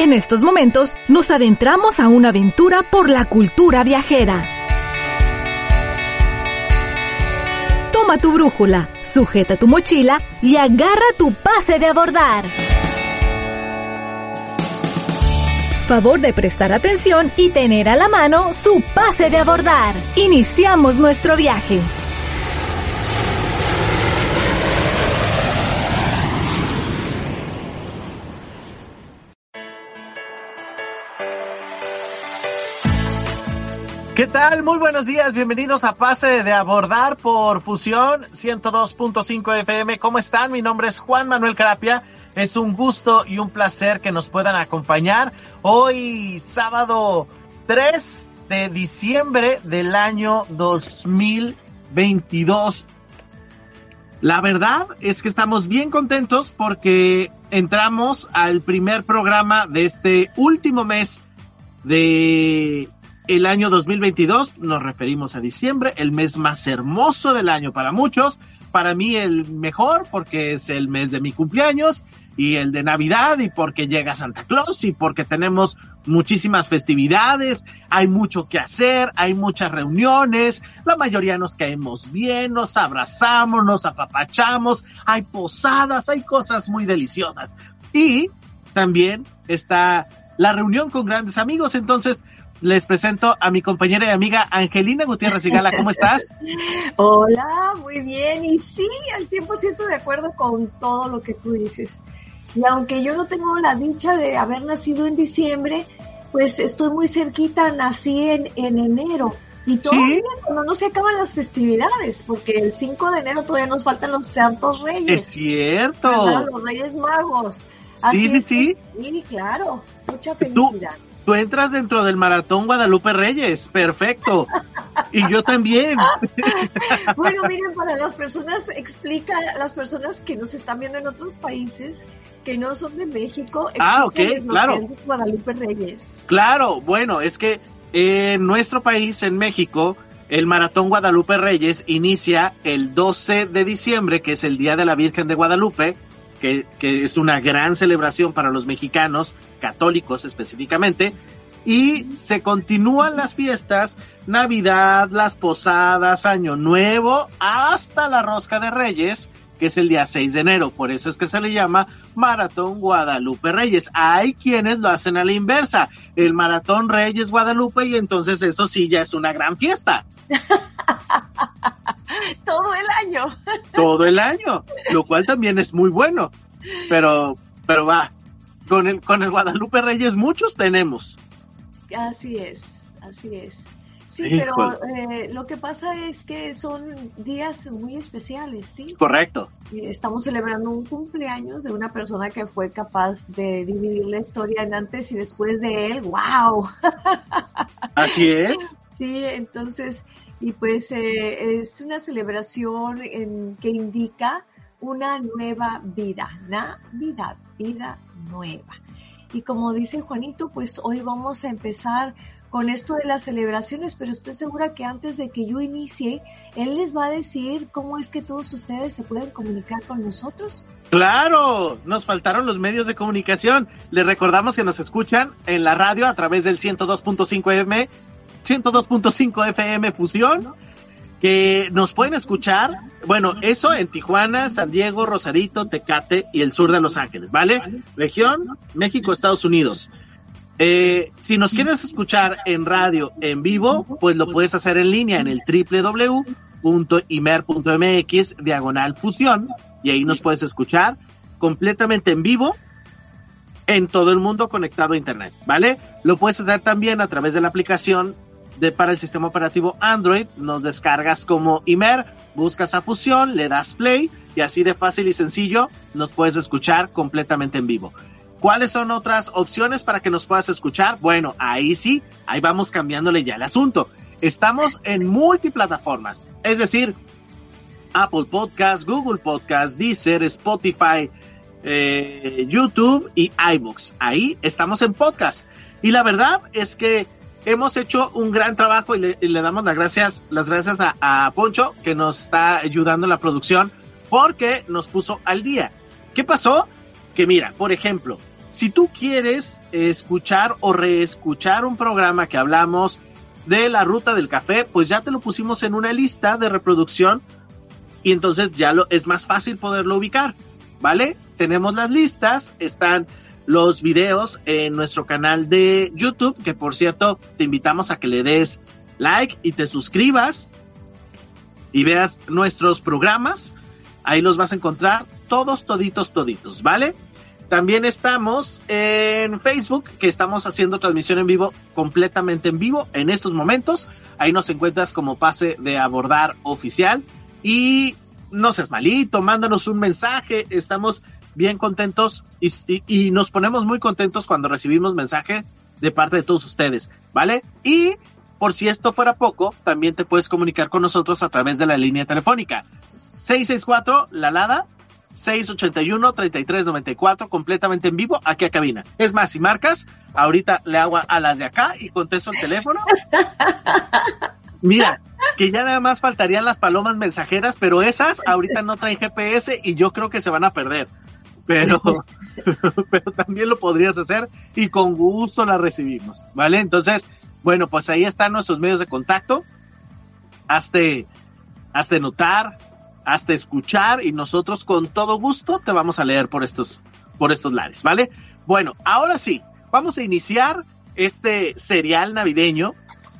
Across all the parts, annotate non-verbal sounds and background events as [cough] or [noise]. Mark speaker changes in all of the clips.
Speaker 1: En estos momentos nos adentramos a una aventura por la cultura viajera. Toma tu brújula, sujeta tu mochila y agarra tu pase de abordar. Favor de prestar atención y tener a la mano su pase de abordar. Iniciamos nuestro viaje.
Speaker 2: Muy buenos días, bienvenidos a Pase de Abordar por Fusión 102.5 FM. ¿Cómo están? Mi nombre es Juan Manuel Carapia. Es un gusto y un placer que nos puedan acompañar hoy sábado 3 de diciembre del año 2022. La verdad es que estamos bien contentos porque entramos al primer programa de este último mes de el año 2022, nos referimos a diciembre, el mes más hermoso del año para muchos, para mí el mejor porque es el mes de mi cumpleaños y el de Navidad y porque llega Santa Claus y porque tenemos muchísimas festividades, hay mucho que hacer, hay muchas reuniones, la mayoría nos caemos bien, nos abrazamos, nos apapachamos, hay posadas, hay cosas muy deliciosas. Y también está la reunión con grandes amigos, entonces les presento a mi compañera y amiga Angelina Gutiérrez Sigala. ¿Cómo estás? [laughs]
Speaker 3: Hola, muy bien. Y sí, al 100% de acuerdo con todo lo que tú dices. Y aunque yo no tengo la dicha de haber nacido en diciembre, pues estoy muy cerquita, nací en, en enero. Y todavía cuando no se acaban las festividades, porque el 5 de enero todavía nos faltan los Santos Reyes.
Speaker 2: Es cierto.
Speaker 3: Los Reyes Magos.
Speaker 2: sí, sí, sí.
Speaker 3: Sí, claro. Mucha felicidad
Speaker 2: tú entras dentro del maratón Guadalupe Reyes, perfecto. Y yo también. [laughs]
Speaker 3: bueno, miren, para las personas, explica a las personas que nos están viendo en otros países, que no son de México,
Speaker 2: ah, ok, claro.
Speaker 3: Guadalupe Reyes.
Speaker 2: Claro, bueno, es que en nuestro país, en México, el Maratón Guadalupe Reyes inicia el 12 de diciembre, que es el Día de la Virgen de Guadalupe, que, es una gran celebración para los mexicanos, católicos específicamente, y se continúan las fiestas, Navidad, las posadas, Año Nuevo, hasta la Rosca de Reyes, que es el día 6 de enero. Por eso es que se le llama Maratón Guadalupe Reyes. Hay quienes lo hacen a la inversa, el Maratón Reyes Guadalupe, y entonces eso sí ya es una gran fiesta. [laughs]
Speaker 3: Todo el año.
Speaker 2: Todo el año, lo cual también es muy bueno. Pero, pero va, con el, con el Guadalupe Reyes muchos tenemos.
Speaker 3: Así es, así es. Sí, pero eh, lo que pasa es que son días muy especiales, ¿sí?
Speaker 2: Correcto.
Speaker 3: Estamos celebrando un cumpleaños de una persona que fue capaz de dividir la historia en antes y después de él. ¡Wow! [laughs]
Speaker 2: Así es.
Speaker 3: Sí, entonces y pues eh, es una celebración en, que indica una nueva vida, Navidad, vida nueva. Y como dice Juanito, pues hoy vamos a empezar con esto de las celebraciones, pero estoy segura que antes de que yo inicie, él les va a decir cómo es que todos ustedes se pueden comunicar con nosotros.
Speaker 2: Claro, nos faltaron los medios de comunicación. Les recordamos que nos escuchan en la radio a través del 102.5 FM 102.5 FM Fusión, que nos pueden escuchar, bueno, eso en Tijuana, San Diego, Rosarito, Tecate y el sur de Los Ángeles, ¿vale? Región, México, Estados Unidos. Eh, si nos quieres escuchar en radio en vivo, pues lo puedes hacer en línea en el www.imer.mx diagonal fusión y ahí nos puedes escuchar completamente en vivo en todo el mundo conectado a internet, ¿vale? Lo puedes hacer también a través de la aplicación de, para el sistema operativo Android, nos descargas como Imer, buscas a Fusión, le das play y así de fácil y sencillo nos puedes escuchar completamente en vivo. ¿Cuáles son otras opciones para que nos puedas escuchar? Bueno, ahí sí, ahí vamos cambiándole ya el asunto. Estamos en multiplataformas, es decir, Apple Podcast, Google Podcast, Deezer, Spotify, eh, YouTube y iBooks. Ahí estamos en podcast. Y la verdad es que hemos hecho un gran trabajo y le, damos las gracias, las gracias a, Poncho que nos está ayudando en la producción porque nos puso al día. ¿Qué pasó? Que mira, por ejemplo, Si tú quieres escuchar o reescuchar un programa que hablamos de la ruta del café, pues ya te lo pusimos en una lista de reproducción y entonces ya lo, es más fácil poderlo ubicar, ¿vale? Tenemos las listas, están los videos en nuestro canal de YouTube, que por cierto te invitamos a que le des like y te suscribas y veas nuestros programas. Ahí los vas a encontrar todos, toditos, toditos, ¿vale? También estamos en Facebook, que estamos haciendo transmisión en vivo, completamente en vivo en estos momentos. Ahí nos encuentras como pase de abordar oficial. Y no seas malito, mándanos un mensaje. Estamos bien contentos y, y, nos ponemos muy contentos cuando recibimos mensaje de parte de todos ustedes, ¿vale? Y por si esto fuera poco, también te puedes comunicar con nosotros a través de la línea telefónica. 664 La Lada 681-3394 completamente en vivo aquí a cabina. Es más, si marcas, ahorita le hago a las de acá y contesto el teléfono. [laughs] Mira, que ya nada más faltarían las palomas mensajeras, pero esas ahorita no traen GPS y yo creo que se van a perder. Pero, [laughs] pero también lo podrías hacer y con gusto la recibimos, ¿vale? Entonces, bueno, pues ahí están nuestros medios de contacto. Hazte, hazte notar, hasta escuchar y nosotros con todo gusto te vamos a leer por estos, por estos lares, ¿vale? Bueno, ahora sí, vamos a iniciar este serial navideño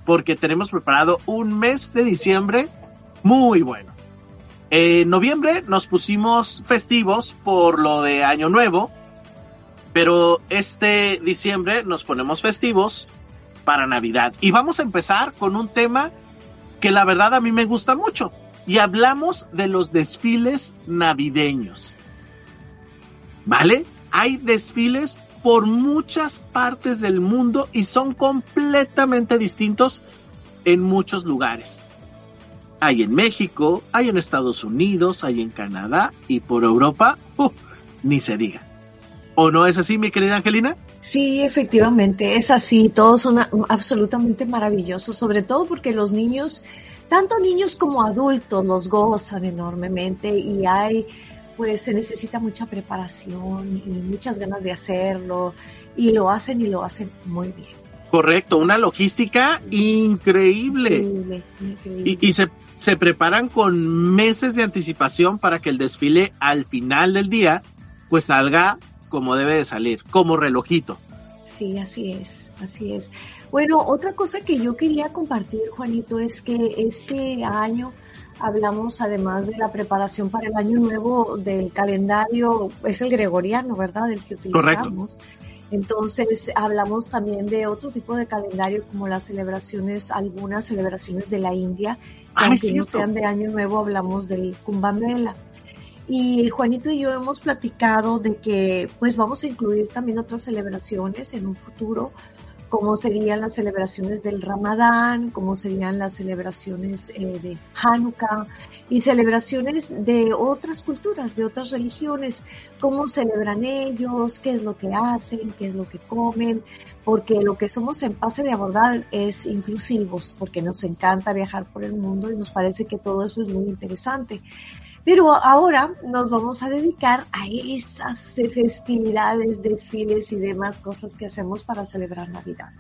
Speaker 2: porque tenemos preparado un mes de diciembre muy bueno. En noviembre nos pusimos festivos por lo de Año Nuevo, pero este diciembre nos ponemos festivos para Navidad. Y vamos a empezar con un tema que la verdad a mí me gusta mucho y hablamos de los desfiles navideños. ¿Vale? Hay desfiles por muchas partes del mundo y son completamente distintos en muchos lugares. Hay en México, hay en Estados Unidos, hay en Canadá y por Europa, ni se diga. ¿O no es así, mi querida Angelina?
Speaker 3: Sí, efectivamente, es así. Todos son absolutamente maravillosos, sobre todo porque los niños tanto niños como adultos los gozan enormemente y hay, pues se necesita mucha preparación y muchas ganas de hacerlo y lo hacen y lo hacen muy bien.
Speaker 2: Correcto, una logística increíble. increíble, increíble. Y, y se, se preparan con meses de anticipación para que el desfile al final del día pues salga como debe de salir, como relojito.
Speaker 3: Sí, así es, así es. Bueno, otra cosa que yo quería compartir, Juanito, es que este año hablamos además de la preparación para el año nuevo del calendario, es el gregoriano, ¿verdad? El que utilizamos. Entonces hablamos también de otro tipo de calendario como las celebraciones, algunas celebraciones de la India, que aunque no sean de año nuevo, hablamos del Kumbamela. Y Juanito y yo hemos platicado de que pues vamos a incluir también otras celebraciones en un futuro cómo serían las celebraciones del Ramadán, cómo serían las celebraciones eh, de Hanukkah y celebraciones de otras culturas, de otras religiones, cómo celebran ellos, qué es lo que hacen, qué es lo que comen, porque lo que somos en Pase de Abordar es inclusivos, porque nos encanta viajar por el mundo y nos parece que todo eso es muy interesante. Pero ahora nos vamos a dedicar a esas festividades, desfiles y demás cosas que hacemos para celebrar Navidad.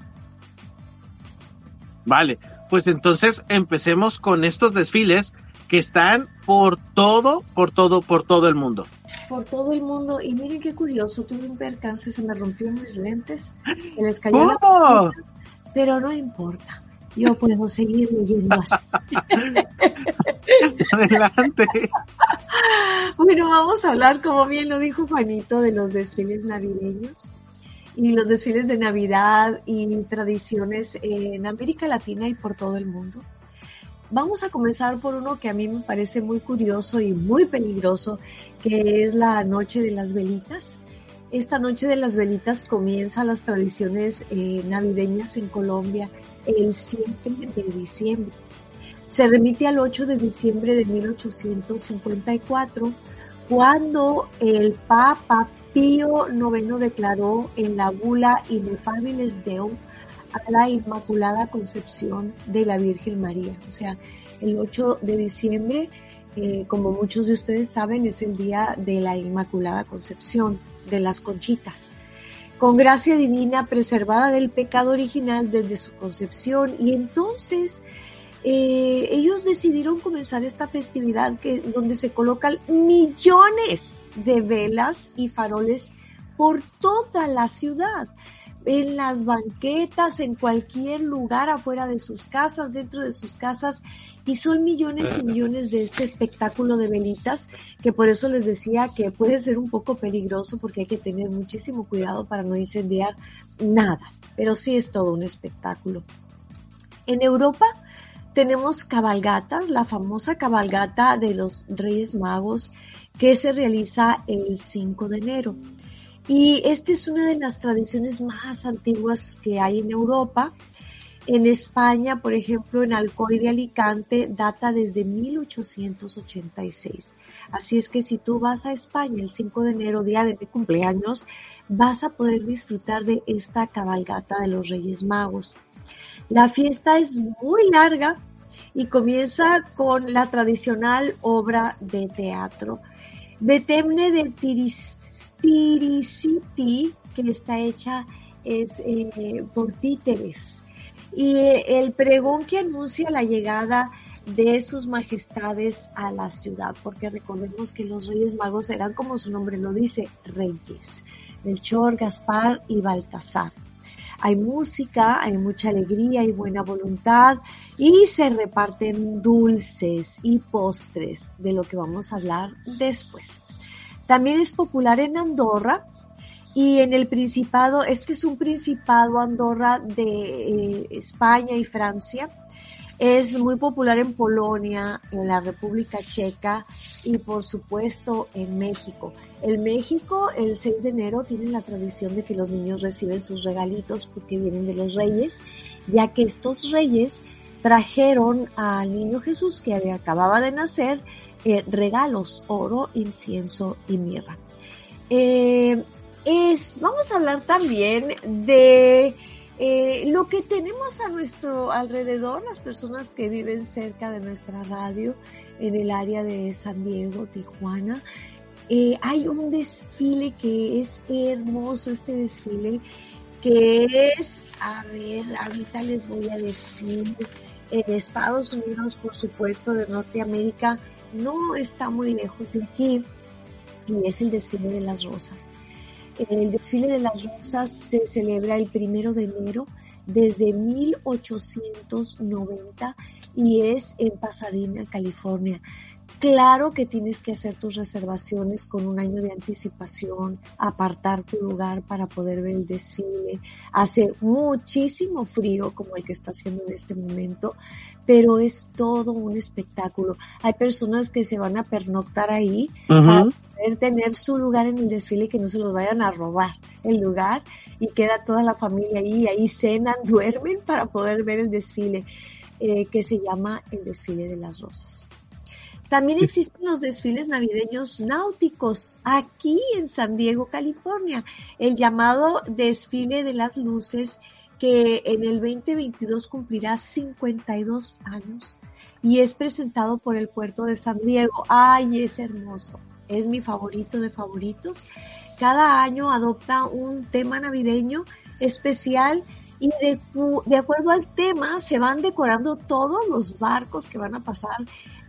Speaker 2: Vale, pues entonces empecemos con estos desfiles que están por todo, por todo, por todo el mundo.
Speaker 3: Por todo el mundo. Y miren qué curioso, tuve un percance, se me rompió mis lentes, se les cayó la pero no importa yo puedo seguir leyendo así. [laughs]
Speaker 2: Adelante.
Speaker 3: Bueno, vamos a hablar, como bien lo dijo Juanito, de los desfiles navideños y los desfiles de Navidad y tradiciones en América Latina y por todo el mundo. Vamos a comenzar por uno que a mí me parece muy curioso y muy peligroso, que es la Noche de las Velitas. Esta Noche de las Velitas comienza las tradiciones eh, navideñas en Colombia el 7 de diciembre. Se remite al 8 de diciembre de 1854, cuando el Papa Pío IX declaró en la bula Inefabilis Deum a la Inmaculada Concepción de la Virgen María. O sea, el 8 de diciembre, eh, como muchos de ustedes saben, es el día de la Inmaculada Concepción, de las conchitas. Con gracia divina preservada del pecado original desde su concepción. Y entonces eh, ellos decidieron comenzar esta festividad que, donde se colocan millones de velas y faroles por toda la ciudad, en las banquetas, en cualquier lugar afuera de sus casas, dentro de sus casas, y son millones y millones de este espectáculo de velitas, que por eso les decía que puede ser un poco peligroso porque hay que tener muchísimo cuidado para no incendiar nada, pero sí es todo un espectáculo. En Europa, tenemos cabalgatas, la famosa cabalgata de los Reyes Magos que se realiza el 5 de enero. Y esta es una de las tradiciones más antiguas que hay en Europa. En España, por ejemplo, en Alcoy de Alicante, data desde 1886. Así es que si tú vas a España el 5 de enero, día de mi cumpleaños, vas a poder disfrutar de esta cabalgata de los Reyes Magos. La fiesta es muy larga y comienza con la tradicional obra de teatro. Betemne de Tiriciti, que está hecha es, eh, por títeres. Y el pregón que anuncia la llegada de sus majestades a la ciudad, porque recordemos que los reyes magos eran, como su nombre lo dice, reyes. Melchor, Gaspar y Baltasar hay música, hay mucha alegría y buena voluntad y se reparten dulces y postres de lo que vamos a hablar después. También es popular en Andorra y en el Principado, este es un Principado Andorra de eh, España y Francia es muy popular en Polonia, en la República Checa y por supuesto en México. En México, el 6 de enero tiene la tradición de que los niños reciben sus regalitos porque vienen de los reyes, ya que estos reyes trajeron al niño Jesús que acababa de nacer eh, regalos, oro, incienso y mirra. Eh, es, vamos a hablar también de eh, lo que tenemos a nuestro alrededor, las personas que viven cerca de nuestra radio, en el área de San Diego, Tijuana, eh, hay un desfile que es hermoso, este desfile, que es, a ver, ahorita les voy a decir, en Estados Unidos, por supuesto, de Norteamérica, no está muy lejos de aquí, y es el desfile de las rosas. El desfile de las rosas se celebra el primero de enero desde 1890 y es en Pasadena, California. Claro que tienes que hacer tus reservaciones con un año de anticipación, apartar tu lugar para poder ver el desfile. Hace muchísimo frío como el que está haciendo en este momento, pero es todo un espectáculo. Hay personas que se van a pernoctar ahí para poder tener su lugar en el desfile y que no se los vayan a robar el lugar y queda toda la familia ahí, ahí cenan, [laughs] duermen para poder ver el desfile eh, que se llama el desfile de las rosas. También existen los desfiles navideños náuticos aquí en San Diego, California. El llamado desfile de las luces que en el 2022 cumplirá 52 años y es presentado por el puerto de San Diego. Ay, es hermoso. Es mi favorito de favoritos. Cada año adopta un tema navideño especial y de, de acuerdo al tema se van decorando todos los barcos que van a pasar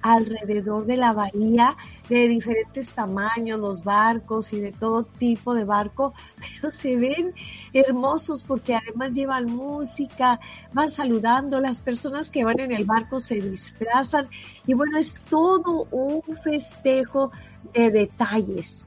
Speaker 3: alrededor de la bahía de diferentes tamaños, los barcos y de todo tipo de barco, [laughs] pero se ven hermosos porque además llevan música, van saludando, las personas que van en el barco se disfrazan y bueno, es todo un festejo de detalles.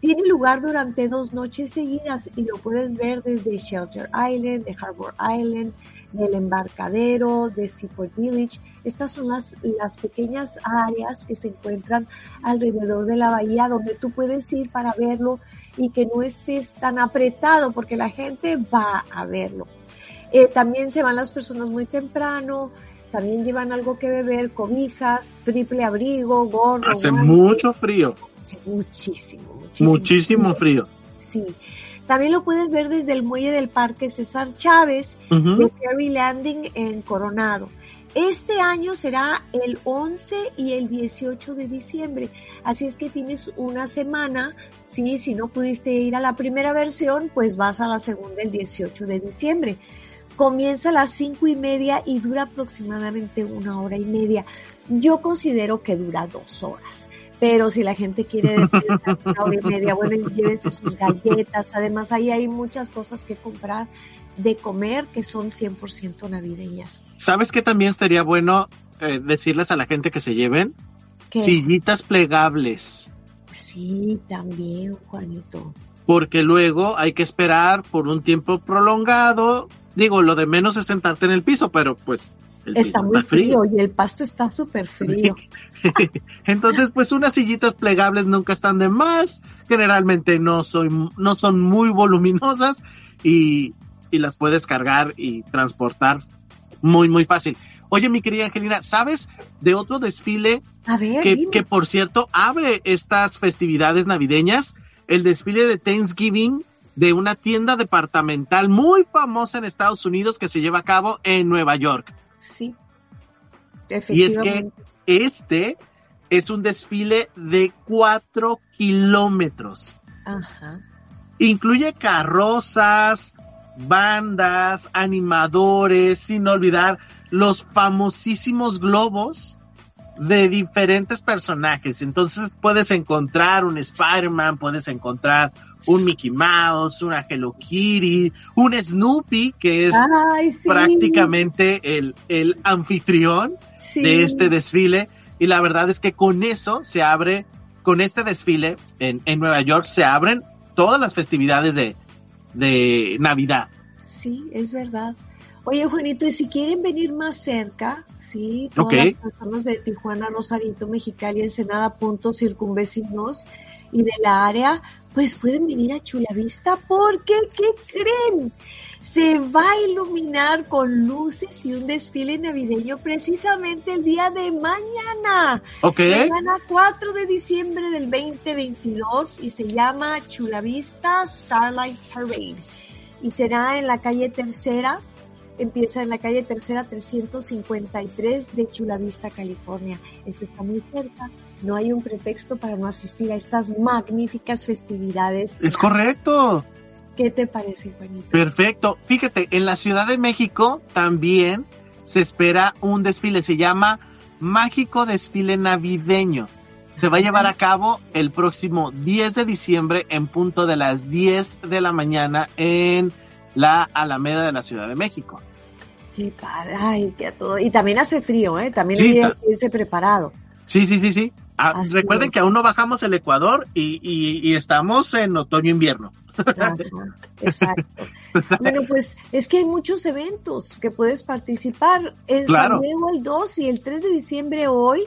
Speaker 3: Tiene lugar durante dos noches seguidas y lo puedes ver desde Shelter Island, de Harbor Island, del embarcadero, de Seaport Village. Estas son las, las pequeñas áreas que se encuentran alrededor de la bahía donde tú puedes ir para verlo y que no estés tan apretado porque la gente va a verlo. Eh, también se van las personas muy temprano, también llevan algo que beber, cobijas, triple abrigo, gorro.
Speaker 2: Hace mucho frío.
Speaker 3: Hace muchísimo, muchísimo.
Speaker 2: Muchísimo frío.
Speaker 3: Sí. También lo puedes ver desde el muelle del Parque César Chávez de Ferry Landing en Coronado. Este año será el 11 y el 18 de diciembre, así es que tienes una semana, sí, si no pudiste ir a la primera versión, pues vas a la segunda el 18 de diciembre. Comienza a las cinco y media y dura aproximadamente una hora y media. Yo considero que dura dos horas pero si la gente quiere una hora y media, bueno, llévese sus galletas, además ahí hay muchas cosas que comprar de comer que son 100% navideñas.
Speaker 2: ¿Sabes qué también estaría bueno eh, decirles a la gente que se lleven? Sillitas plegables.
Speaker 3: Sí, también, Juanito.
Speaker 2: Porque luego hay que esperar por un tiempo prolongado. Digo, lo de menos es sentarte en el piso, pero pues
Speaker 3: está muy frío. y el pasto está súper frío. [laughs]
Speaker 2: Entonces, pues unas sillitas plegables nunca están de más. Generalmente no, soy, no son muy voluminosas y y las puedes cargar y transportar muy, muy fácil. Oye, mi querida Angelina, ¿sabes de otro desfile que, que, por cierto, abre estas festividades navideñas? El desfile de Thanksgiving de una tienda departamental muy famosa en Estados Unidos que se lleva a cabo en Nueva York.
Speaker 3: Sí.
Speaker 2: Y es que este es un desfile de cuatro kilómetros.
Speaker 3: Ajá.
Speaker 2: Incluye carrozas, bandas, animadores, sin olvidar los famosísimos globos de diferentes personajes. Entonces puedes encontrar un Spider-Man, puedes encontrar un Mickey Mouse, una Hello Kitty, un Snoopy, que es prácticamente el, el anfitrión de este desfile. Y la verdad es que con eso se abre, con este desfile en, en Nueva York, se abren todas las festividades de, de Navidad.
Speaker 3: Sí, es verdad. Oye, Juanito, y si quieren venir más cerca, sí, todas las personas de Tijuana, Rosarito, Mexicali, Ensenada, puntos circunvecinos y de la área, pues pueden venir a Chulavista porque, ¿qué creen? Se va a iluminar con luces y un desfile navideño precisamente el día de mañana.
Speaker 2: Ok.
Speaker 3: Mañana 4 de diciembre del 2022 y se llama Chulavista Starlight Parade. Y será en la calle Tercera, empieza en la calle Tercera 353 de Chulavista, California. Esto está muy cerca no hay un pretexto para no asistir a estas magníficas festividades.
Speaker 2: Es correcto.
Speaker 3: ¿Qué te parece, Juanito?
Speaker 2: Perfecto. Fíjate, en la Ciudad de México también se espera un desfile, se llama Mágico Desfile Navideño. Se va a llevar a cabo el próximo 10 de diciembre en punto de las 10 de la mañana en la Alameda de la Ciudad de México.
Speaker 3: Qué padre, qué todo. Y también hace frío, ¿eh? También hay que irse preparado.
Speaker 2: Sí, sí, sí, sí. Ah, recuerden que aún no bajamos el Ecuador y, y, estamos en otoño-invierno.
Speaker 3: Exacto. [laughs] bueno, pues es que hay muchos eventos que puedes participar. En San Diego el 2 y el 3 de diciembre hoy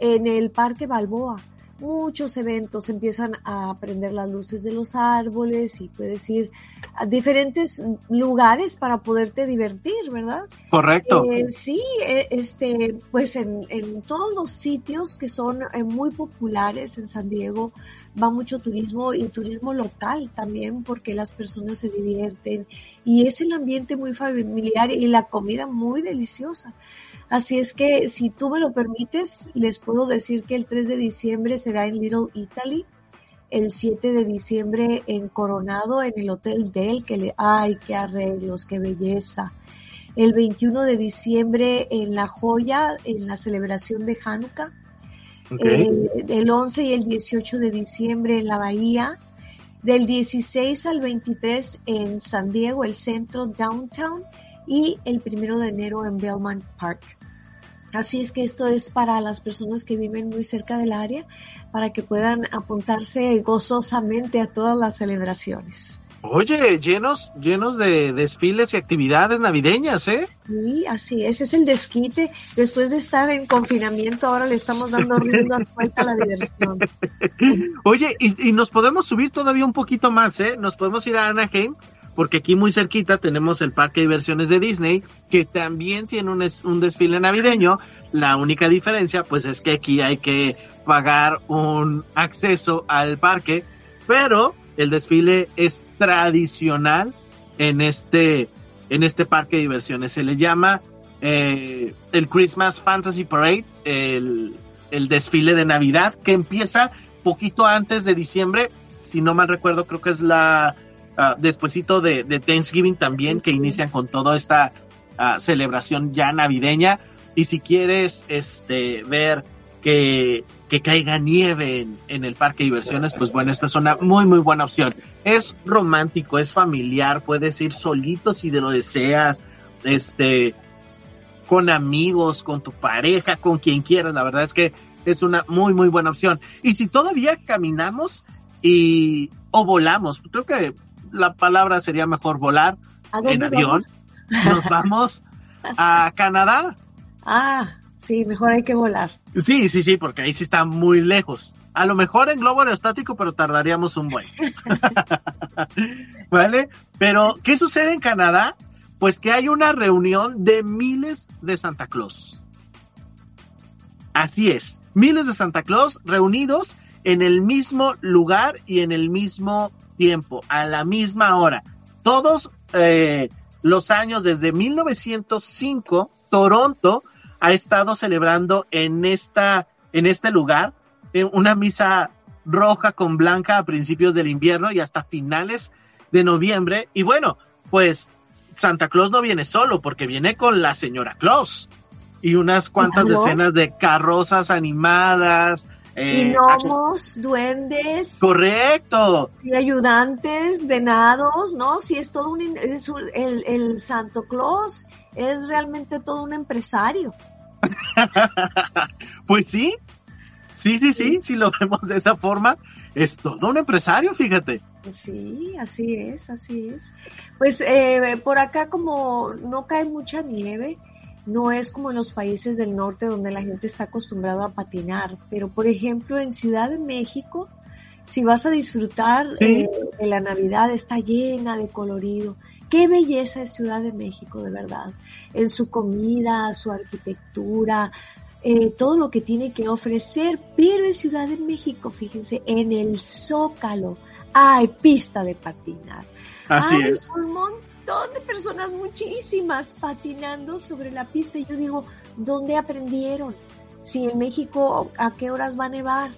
Speaker 3: en el Parque Balboa muchos eventos, empiezan a prender las luces de los árboles y puedes ir a diferentes lugares para poderte divertir, ¿verdad?
Speaker 2: Correcto.
Speaker 3: Eh, sí, eh, este, pues en, en, todos los sitios que son eh, muy populares en San Diego va mucho turismo y turismo local también porque las personas se divierten y es el ambiente muy familiar y la comida muy deliciosa. Así es que si tú me lo permites, les puedo decir que el 3 de diciembre será en Little Italy, el 7 de diciembre en Coronado, en el Hotel Del, que le, ay, qué arreglos, qué belleza. El 21 de diciembre en La Joya, en la celebración de Hanukkah. Eh, el 11 y el 18 de diciembre en la Bahía. Del 16 al 23 en San Diego, el centro downtown. Y el primero de enero en Belmont Park. Así es que esto es para las personas que viven muy cerca del área, para que puedan apuntarse gozosamente a todas las celebraciones.
Speaker 2: Oye, llenos, llenos de desfiles y actividades navideñas, ¿eh?
Speaker 3: Sí, así es, es el desquite. Después de estar en confinamiento, ahora le estamos dando rienda vuelta a la diversión. [laughs]
Speaker 2: Oye, y, y, nos podemos subir todavía un poquito más, ¿eh? Nos podemos ir a Anaheim porque aquí muy cerquita tenemos el parque de diversiones de Disney, que también tiene un, desfile navideño. La única diferencia, pues, es que aquí hay que pagar un acceso al parque, pero el desfile es tradicional en este, en este parque de diversiones. Se le llama eh, el Christmas Fantasy Parade, el, el desfile de Navidad, que empieza poquito antes de diciembre, si no mal recuerdo, creo que es la uh, despuesito de, de, Thanksgiving también, que inician con toda esta uh, celebración ya navideña. Y si quieres este, ver que, que caiga nieve en, en, el parque de diversiones, pues bueno, esta es una muy, muy buena opción. Es romántico, es familiar, puedes ir solito si lo deseas, este, con amigos, con tu pareja, con quien quieras. La verdad es que es una muy, muy buena opción. Y si todavía caminamos y, o volamos, creo que la palabra sería mejor volar en avión, vamos? [laughs] nos vamos a Canadá.
Speaker 3: Ah, sí, mejor hay que volar.
Speaker 2: Sí, sí, sí, porque ahí sí está muy lejos. A lo mejor en globo aerostático, pero tardaríamos un buen. [laughs] ¿Vale? Pero, ¿qué sucede en Canadá? Pues que hay una reunión de miles de Santa Claus. Así es, miles de Santa Claus reunidos en el mismo lugar y en el mismo tiempo, a la misma hora. Todos eh, los años desde 1905, Toronto ha estado celebrando en esta en este lugar una misa roja con blanca a principios del invierno y hasta finales de noviembre. Y bueno, pues Santa Claus no viene solo porque viene con la señora Claus y unas cuantas
Speaker 3: Claro.
Speaker 2: decenas de carrozas animadas.
Speaker 3: Y
Speaker 2: eh,
Speaker 3: gnomos, duendes,
Speaker 2: Correcto.
Speaker 3: sí, ayudantes, venados, ¿no? Sí, es todo un, es un- el, el Santo Claus es realmente todo un empresario. [laughs]
Speaker 2: Pues sí, sí, sí, sí, si lo vemos de esa forma, es todo un empresario, fíjate.
Speaker 3: Sí, así es, así es. Pues eh, por acá como no cae mucha nieve, no es como en los países del norte donde la gente está acostumbrada a patinar, pero por ejemplo en Ciudad de México, si vas a disfrutar
Speaker 2: Sí.
Speaker 3: eh, de la Navidad, está llena de colorido. Qué belleza es Ciudad de México, de verdad. En su comida, su arquitectura, eh, todo lo que tiene que ofrecer, pero en Ciudad de México, fíjense, en el Zócalo hay pista de patinar.
Speaker 2: Así
Speaker 3: Hay
Speaker 2: es.
Speaker 3: un montón de personas, muchísimas, patinando sobre la pista. Y yo digo, ¿dónde aprendieron? Si en México, ¿a qué horas va a nevar?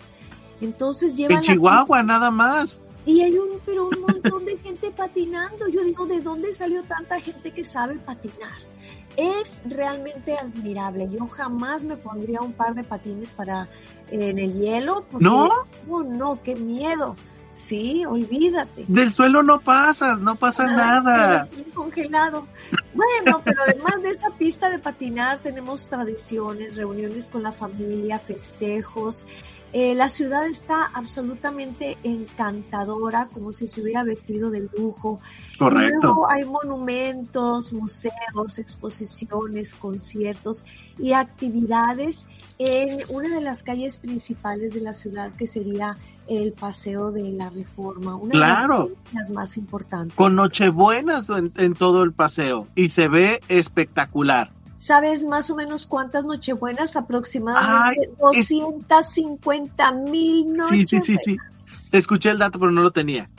Speaker 3: Entonces llevan
Speaker 2: En
Speaker 3: la
Speaker 2: Chihuahua, nada más.
Speaker 3: y hay un, pero un montón de gente patinando. Yo digo, ¿de dónde salió tanta gente que sabe patinar? Es realmente admirable. Yo jamás me pondría un par de patines para en el hielo. Porque,
Speaker 2: ¿No?
Speaker 3: Oh, no, qué miedo. Sí, olvídate.
Speaker 2: Del suelo no pasas, no pasa
Speaker 3: Ah,
Speaker 2: nada.
Speaker 3: congelado. Bueno, pero además de esa pista de patinar tenemos tradiciones, reuniones con la familia, festejos. Eh, la ciudad está absolutamente encantadora, como si se hubiera vestido de lujo.
Speaker 2: Correcto.
Speaker 3: luego hay monumentos, museos, exposiciones, conciertos y actividades en una de las calles principales de la ciudad que sería el Paseo de la Reforma, una
Speaker 2: Claro.
Speaker 3: de las más importantes.
Speaker 2: Con nochebuenas en, en todo el paseo y se ve espectacular.
Speaker 3: ¿Sabes más o menos cuántas nochebuenas? Aproximadamente 250 mil
Speaker 2: Sí,
Speaker 3: noches.
Speaker 2: sí, sí, sí. Escuché el dato, pero no lo tenía.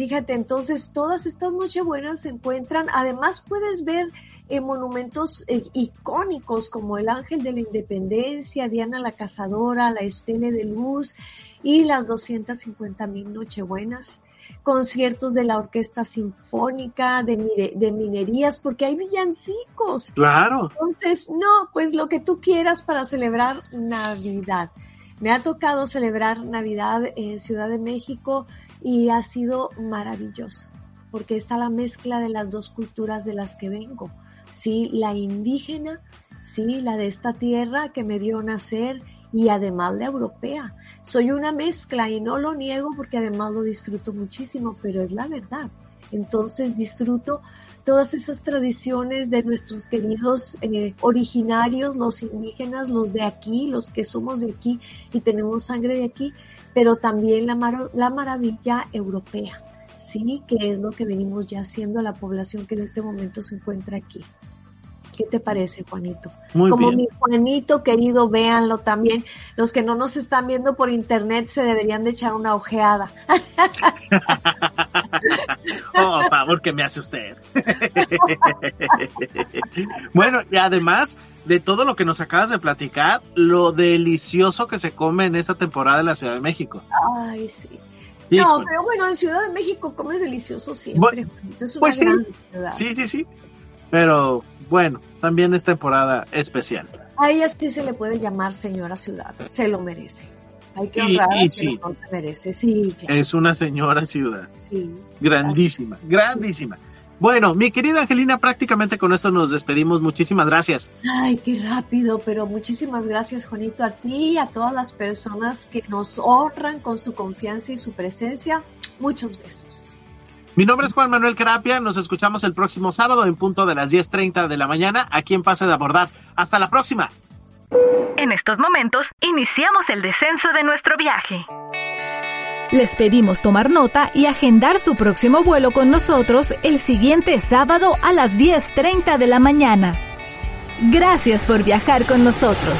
Speaker 3: Fíjate, entonces todas estas nochebuenas se encuentran, además puedes ver eh, monumentos eh, icónicos como el Ángel de la Independencia, Diana la Cazadora, la Estela de Luz y las 250 mil nochebuenas, conciertos de la Orquesta Sinfónica, de, mire- de minerías, porque hay villancicos.
Speaker 2: Claro.
Speaker 3: Entonces, no, pues lo que tú quieras para celebrar Navidad. Me ha tocado celebrar Navidad en Ciudad de México y ha sido maravilloso, porque está la mezcla de las dos culturas de las que vengo. Sí, la indígena, sí, la de esta tierra que me vio nacer y además la europea. Soy una mezcla y no lo niego porque además lo disfruto muchísimo, pero es la verdad. Entonces disfruto todas esas tradiciones de nuestros queridos eh, originarios, los indígenas, los de aquí, los que somos de aquí y tenemos sangre de aquí, pero también la, mar- la maravilla europea, sí, que es lo que venimos ya haciendo a la población que en este momento se encuentra aquí. ¿Qué te parece, Juanito?
Speaker 2: Muy
Speaker 3: Como
Speaker 2: bien.
Speaker 3: mi Juanito querido, véanlo también. Los que no nos están viendo por internet se deberían de echar una ojeada. [laughs]
Speaker 2: Oh, favor que me hace usted. [laughs] bueno, y además de todo lo que nos acabas de platicar, lo delicioso que se come en esta temporada en la Ciudad de México.
Speaker 3: Ay, sí. No, pero bueno, en Ciudad de México comes delicioso siempre, Juanito. Es una
Speaker 2: pues sí.
Speaker 3: gran ciudad.
Speaker 2: Sí, sí, sí. Pero bueno, también es temporada especial.
Speaker 3: A ella sí se le puede llamar señora ciudad. Se lo merece. Hay que
Speaker 2: Y-
Speaker 3: honrar
Speaker 2: y
Speaker 3: a
Speaker 2: sí.
Speaker 3: no se merece. Sí, ya.
Speaker 2: Es una señora ciudad.
Speaker 3: Sí.
Speaker 2: Grandísima, grandísima. Bueno, mi querida Angelina, prácticamente con esto nos despedimos. Muchísimas gracias.
Speaker 3: Ay, qué rápido, pero muchísimas gracias, Juanito, a ti y a todas las personas que nos honran con su confianza y su presencia. Muchos besos.
Speaker 2: Mi nombre es Juan Manuel Carapia. Nos escuchamos el próximo sábado en punto de las 10.30 de la mañana aquí en Pase de Abordar. Hasta la próxima.
Speaker 1: En estos momentos, iniciamos el descenso de nuestro viaje. Les pedimos tomar nota y agendar su próximo vuelo con nosotros el siguiente sábado a las 10.30 de la mañana. Gracias por viajar con nosotros.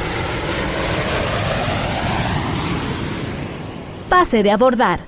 Speaker 1: Pase de abordar.